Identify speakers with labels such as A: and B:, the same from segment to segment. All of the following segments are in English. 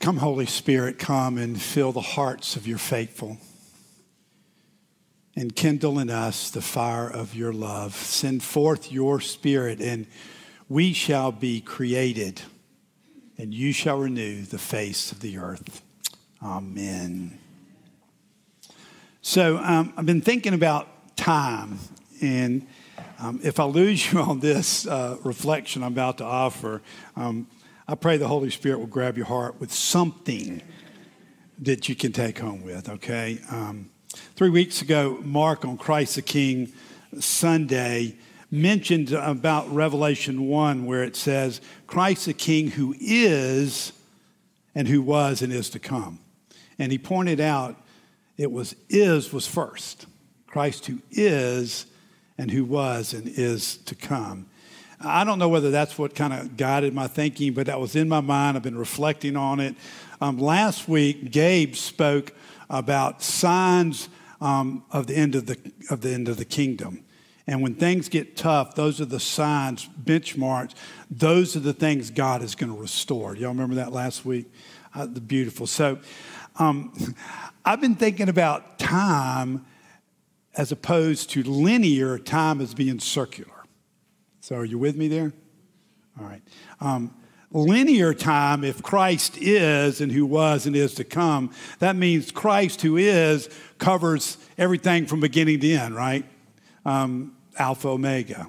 A: Come, Holy Spirit, come and fill the hearts of your faithful and kindle in us the fire of your love. Send forth your spirit, and we shall be created, and you shall renew the face of the earth. Amen. So um, I've been thinking about time, and um, if I lose you on this uh, reflection I'm about to offer, um, I pray the Holy Spirit will grab your heart with something that you can take home with, okay? Um, three weeks ago, Mark on Christ the King Sunday mentioned about Revelation 1, where it says, Christ the King who is and who was and is to come. And he pointed out it was is was first. Christ who is and who was and is to come. I don't know whether that's what kind of guided my thinking, but that was in my mind. I've been reflecting on it. Um, last week, Gabe spoke about signs um, of the end of the of the end of the kingdom. And when things get tough, those are the signs, benchmarks. Those are the things God is going to restore. Y'all remember that last week? Uh, the beautiful. So, um, I've been thinking about time as opposed to linear time as being circular. So, are you with me there? All right. Um, linear time, if Christ is and who was and is to come, that means Christ who is covers everything from beginning to end, right? Um, Alpha, Omega.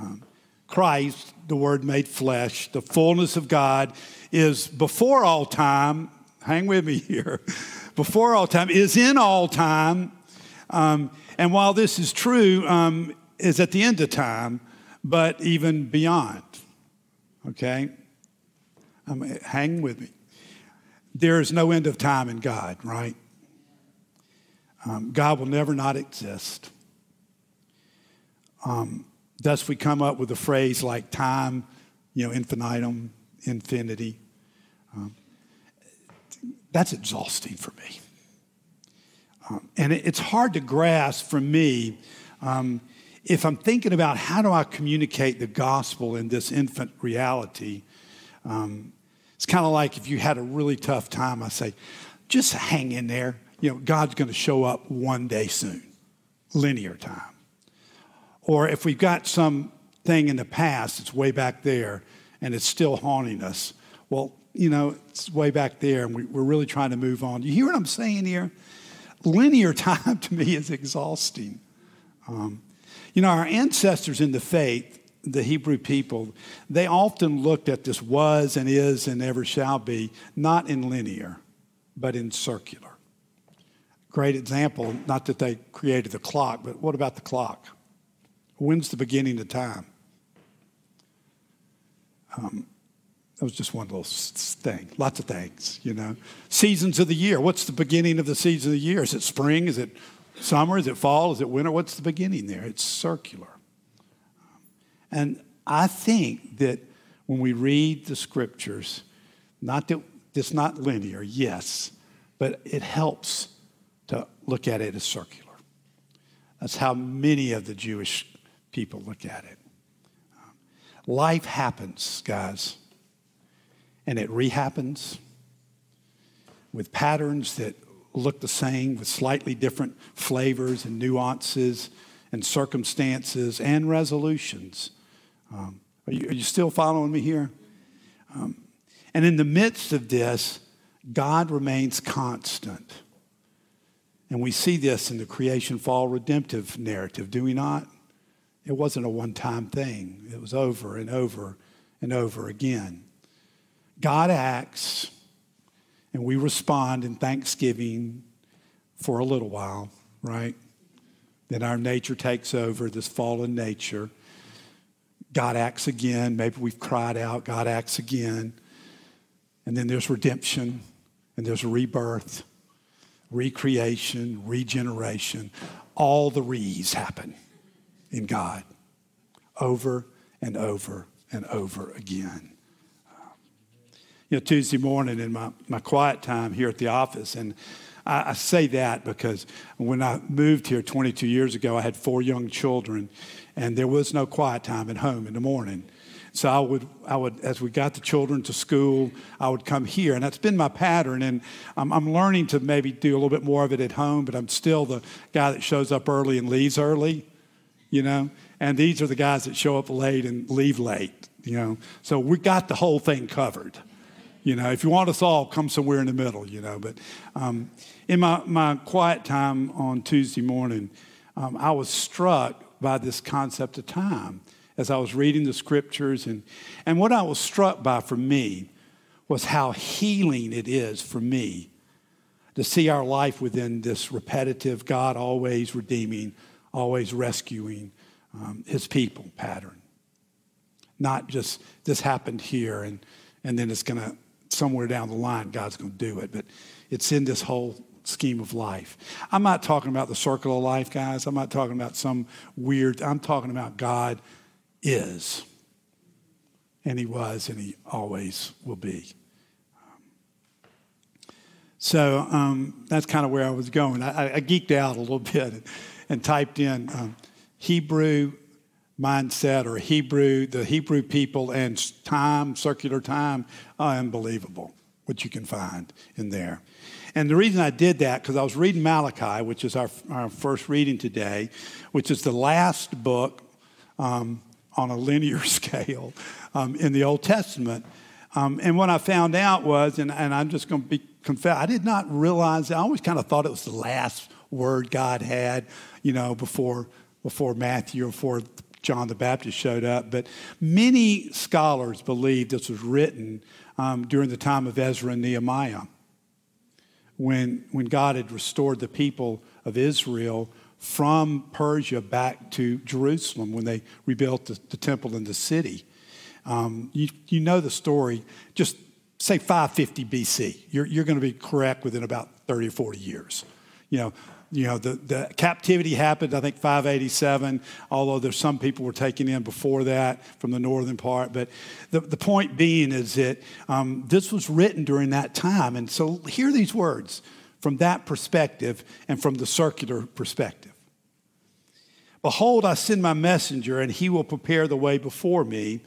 A: Um, Christ, the Word made flesh, the fullness of God, is before all time. Hang with me here. Before all time, is in all time. Um, and while this is true, um, is at the end of time but even beyond. Okay? Um, hang with me. There is no end of time in God, right? Um, God will never not exist. Um, thus, we come up with a phrase like time, you know, infinitum, infinity. Um, that's exhausting for me. Um, and it, it's hard to grasp for me if I'm thinking about how do I communicate the gospel in this infant reality, um, it's kind of like if you had a really tough time, I say, just hang in there. You know, God's going to show up one day soon, linear time. Or if we've got some thing in the past that's way back there and it's still haunting us, well, you know, it's way back there and we, are really trying to move on. You hear what I'm saying here? Linear time to me is exhausting. Um, you know, our ancestors in the faith, the Hebrew people, they often looked at this was and is and ever shall be, not in linear, but in circular. Great example, not that they created the clock, but what about the clock? When's the beginning of time? Um, that was just one little thing. Lots of things, you know. Seasons of the year. What's the beginning of the season of the year? Is it spring? Is it Summer? Is it fall? Is it winter? What's the beginning there? It's circular. And I think that when we read the scriptures, not that it's not linear, yes, but it helps to look at it as circular. That's how many of the Jewish people look at it. Life happens, guys, and it rehappens with patterns that look the same with slightly different flavors and nuances and circumstances and resolutions. Um, are, you, are, you, still following me here? Um, and in the midst of this, God remains constant. And we see this in the creation fall redemptive narrative, do we not? It wasn't a one time thing, it was over and over and over again. God acts and we respond in thanksgiving for a little while, right? Then our nature takes over, this fallen nature. God acts again. Maybe we've cried out, God acts again. And then there's redemption, and there's rebirth, recreation, regeneration. All the re's happen in God over and over and over again you know, Tuesday morning in my, my quiet time here at the office. And I, I, say that because when I moved here 22 years ago, I had four young children, and there was no quiet time at home in the morning. so I would, I would, as we got the children to school, I would come here, and that's been my pattern. And I'm, I'm learning to maybe do a little bit more of it at home, but I'm still the guy that shows up early and leaves early, you know. And these are the guys that show up late and leave late, you know. So we got the whole thing covered. You know, if you want us all, come somewhere in the middle, you know. But um, in my, my quiet time on Tuesday morning, um, I was struck by this concept of time as I was reading the scriptures. And, and what I was struck by for me was how healing it is for me to see our life within this repetitive God always redeeming, always rescuing um, his people pattern. Not just this happened here and, and then it's going to, somewhere down the line, God's going to do it, but it's in this whole scheme of life. I'm not talking about the circle of life, guys. I'm not talking about some weird, I'm talking about God is. And he was, and he always will be. So um, that's kind of where I was going. I, I, geeked out a little bit and, and typed in um, Hebrew mindset or Hebrew, the Hebrew people and time, circular time, unbelievable what you can find in there. And the reason I did that, because I was reading Malachi, which is our, our first reading today, which is the last book um, on a linear scale um, in the Old Testament. Um, and what I found out was, and, and I'm just going to be confess, I did not realize, I always kind of thought it was the last word God had, you know, before, before Matthew or before John the Baptist showed up. But many scholars believe this was written um, during the time of Ezra and Nehemiah, when, when God had restored the people of Israel from Persia back to Jerusalem when they rebuilt the, the temple and the city. Um, you, you know the story. Just say 550 BC. You're, you're going to be correct within about 30 or 40 years. You know, you know the, the captivity happened, I think, 587, although there's some people were taken in before that from the northern part. But the, the point being is that um, this was written during that time. And so hear these words from that perspective and from the circular perspective. Behold, I send my messenger, and he will prepare the way before me.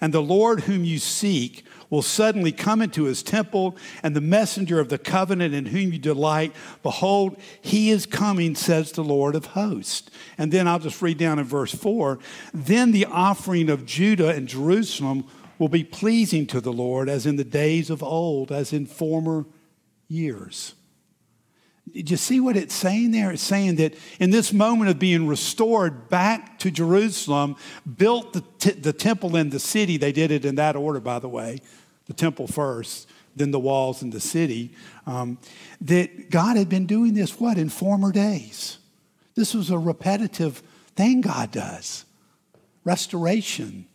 A: And the Lord whom you seek will suddenly come into his temple, and the messenger of the covenant in whom you delight, behold, he is coming, says the Lord of hosts. And then I'll just read down in verse 4 Then the offering of Judah and Jerusalem will be pleasing to the Lord, as in the days of old, as in former years. Did you see what it's saying there? It's saying that in this moment of being restored back to Jerusalem, built the, t- the temple in the city, they did it in that order, by the way, the temple first, then the walls and the city, um, that God had been doing this, what, in former days? This was a repetitive thing God does restoration.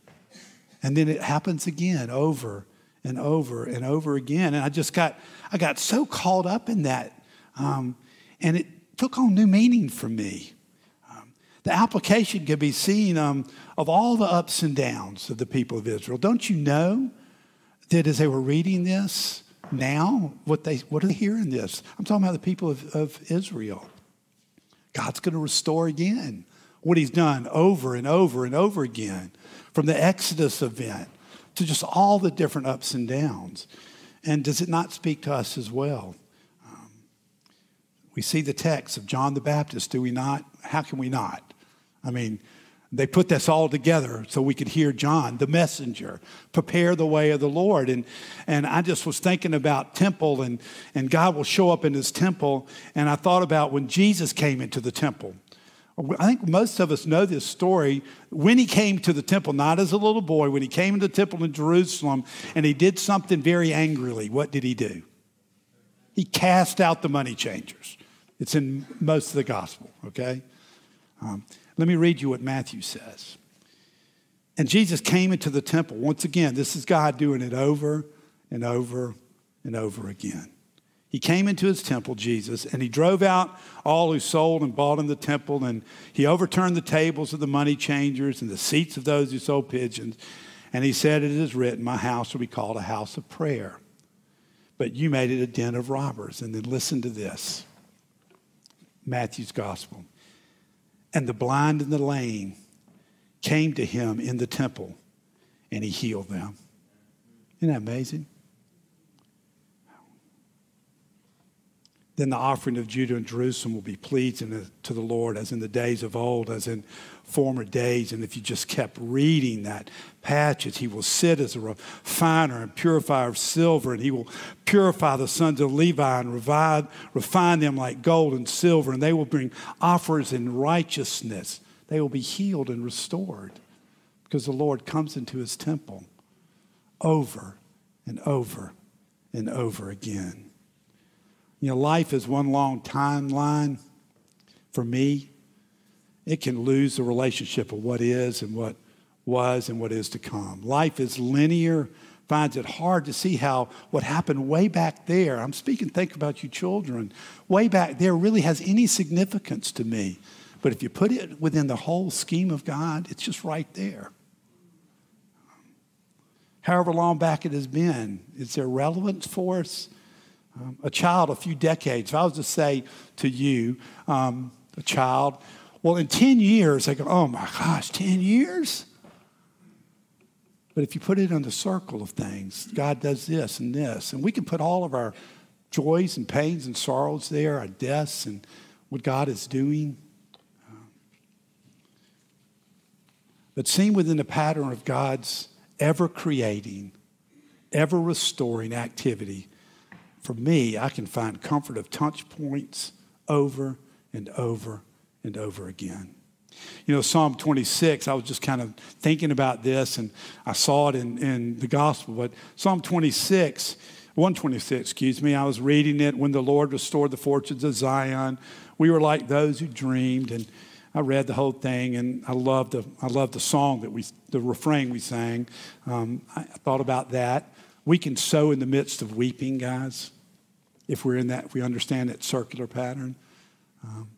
A: And then it happens again over and over and over again. And I just got, I got so caught up in that um, and it took on new meaning for me. Um, the application can be seen um, of all the ups and downs of the people of Israel. Don't you know that as they were reading this, now what they what are they hearing this? I'm talking about the people of, of Israel. God's going to restore again what he's done over and over and over again, from the Exodus event to just all the different ups and downs. And does it not speak to us as well? Um, we see the text of John the Baptist, do we not? How can we not? I mean, they put this all together so we could hear John, the messenger, prepare the way of the Lord. And, and I just was thinking about temple, and, and God will show up in his temple. And I thought about when Jesus came into the temple. I think most of us know this story. When he came to the temple, not as a little boy, when he came into the temple in Jerusalem and he did something very angrily, what did he do? He cast out the money changers. It's in most of the gospel, okay? Um, let me read you what Matthew says. And Jesus came into the temple. Once again, this is God doing it over and over and over again. He came into his temple, Jesus, and he drove out all who sold and bought in the temple, and he overturned the tables of the money changers and the seats of those who sold pigeons. And he said, It is written, My house will be called a house of prayer. But you made it a den of robbers. And then listen to this. Matthew's gospel. And the blind and the lame came to him in the temple, and he healed them. Isn't that amazing? Then the offering of Judah and Jerusalem will be pleasing to the Lord as in the days of old, as in former days. And if you just kept reading that passage, he will sit as a refiner and purifier of silver, and he will purify the sons of Levi and revive, refine them like gold and silver, and they will bring offers in righteousness. They will be healed and restored because the Lord comes into his temple over and over and over again. You know, life is one long timeline for me. It can lose the relationship of what is and what was and what is to come. Life is linear, finds it hard to see how what happened way back there, I'm speaking, think about you children, way back there really has any significance to me. But if you put it within the whole scheme of God, it's just right there. However long back it has been, is there relevance for us? Um, a child a few decades, if I was to say to you, um, a child, well, in 10 years, they go, oh my gosh, 10 years? But if you put it in the circle of things, God does this and this, and we can put all of our joys and pains and sorrows there, our deaths and what God is doing. But seen within the pattern of God's ever creating, ever restoring activity, for me, I can find comfort of touch points over and over and over again. You know, Psalm 26, I was just kind of thinking about this and I saw it in, in the gospel, but Psalm 26, 126, excuse me, I was reading it when the Lord restored the fortunes of Zion. We were like those who dreamed, and I read the whole thing, and I loved the, I loved the song that we, the refrain we sang. Um, I thought about that. We can sow in the midst of weeping, guys if we're in that, if we understand that circular pattern. Um,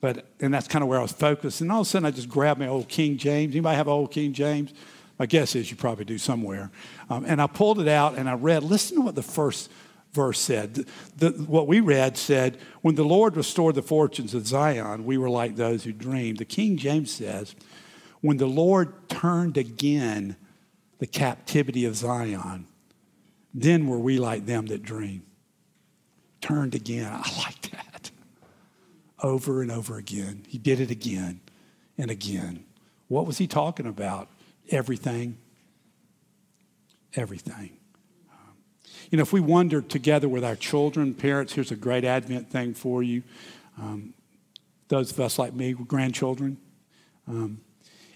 A: but, and that's kind of where I was focused. And all of a sudden, I just grabbed my old King James. Anybody have old King James? My guess is you probably do somewhere. Um, and I pulled it out and I read, listen to what the first verse said. The, what we read said, When the Lord restored the fortunes of Zion, we were like those who dreamed. The King James says, When the Lord turned again the captivity of Zion, then were we like them that dream turned again. I like that. Over and over again. He did it again and again. What was he talking about? Everything. Everything. You know, if we wonder together with our children, parents, here's a great Advent thing for you. Um, those of us like me grandchildren. Um,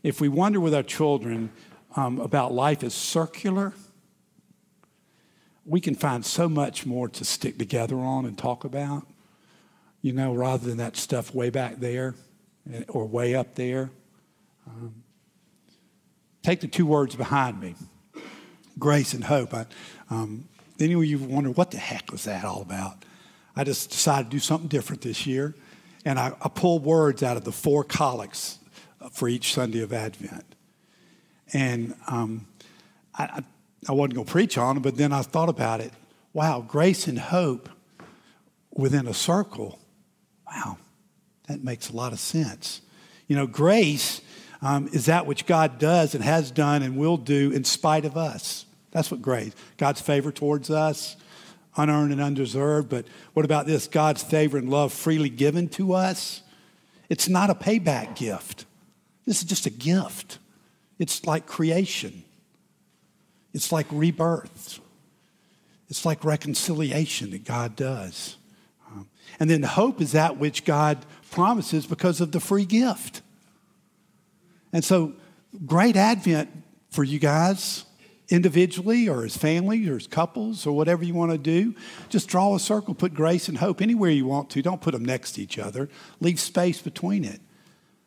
A: if we wonder with our children um, about life as circular, we can find so much more to stick together on and talk about, you know, rather than that stuff way back there eh, or way up there. Um, take the two words behind me grace and hope. I, um, any of you wonder what the heck was that all about? I just decided to do something different this year, and I, I pulled words out of the four collects for each Sunday of Advent. And um, I, I wasn't going to preach on it, but then I thought about it. Wow, grace and hope within a circle. Wow, that makes a lot of sense. You know, grace um, is that which God does and has done and will do in spite of us. That's what grace, God's favor towards us, unearned and undeserved. But what about this? God's favor and love freely given to us. It's not a payback gift. This is just a gift. It's like creation. It's like rebirth. It's like reconciliation that God does. And then hope is that which God promises because of the free gift. And so, great Advent for you guys, individually or as family or as couples or whatever you want to do. Just draw a circle, put grace and hope anywhere you want to. Don't put them next to each other, leave space between it.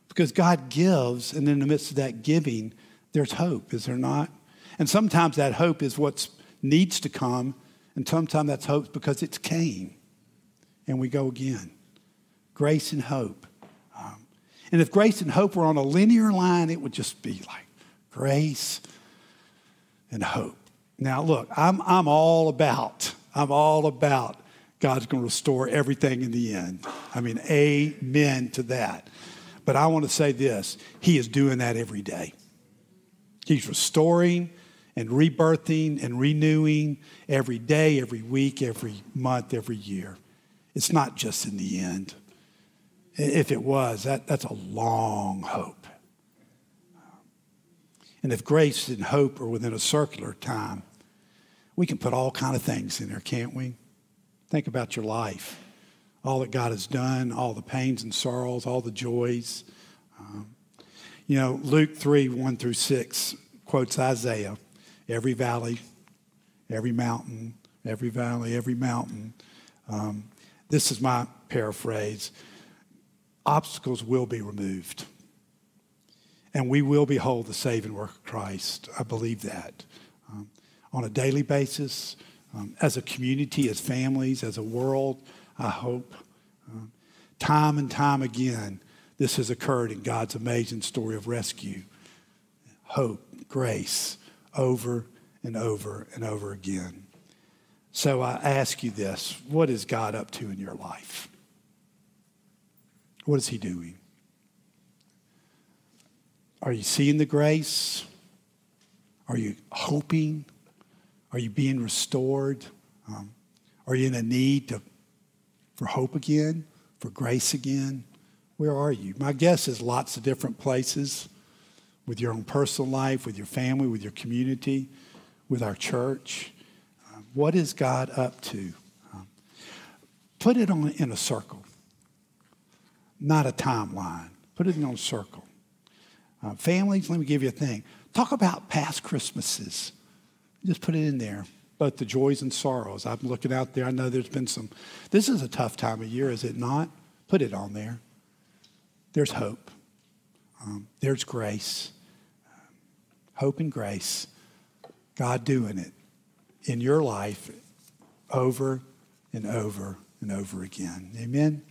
A: Because God gives, and in the midst of that giving, there's hope, is there not? And sometimes that hope is what needs to come, and sometimes that's hope because it's came. And we go again. Grace and hope. Um, and if grace and hope were on a linear line, it would just be like grace and hope. Now, look, I'm, I'm all about, I'm all about God's going to restore everything in the end. I mean, amen to that. But I want to say this He is doing that every day. He's restoring and rebirthing and renewing every day, every week, every month, every year. It's not just in the end. If it was, that, that's a long hope. And if grace and hope are within a circular time, we can put all kind of things in there, can't we? Think about your life, all that God has done, all the pains and sorrows, all the joys. Um, you know, Luke 3 1 through 6 quotes Isaiah every valley, every mountain, every valley, every mountain. Um, this is my paraphrase obstacles will be removed. And we will behold the saving work of Christ. I believe that. Um, on a daily basis, um, as a community, as families, as a world, I hope. Um, time and time again, this has occurred in God's amazing story of rescue. Hope, grace, over and over and over again. So I ask you this what is God up to in your life? What is He doing? Are you seeing the grace? Are you hoping? Are you being restored? Um, are you in a need to, for hope again, for grace again? Where are you? My guess is lots of different places with your own personal life, with your family, with your community, with our church. What is God up to? Put it on in a circle, not a timeline. Put it in a circle. Uh, families, let me give you a thing. Talk about past Christmases. Just put it in there, both the joys and sorrows. I'm looking out there. I know there's been some. This is a tough time of year, is it not? Put it on there. There's hope. Um, there's grace hope and grace, God doing it in your life over and over and over again. Amen.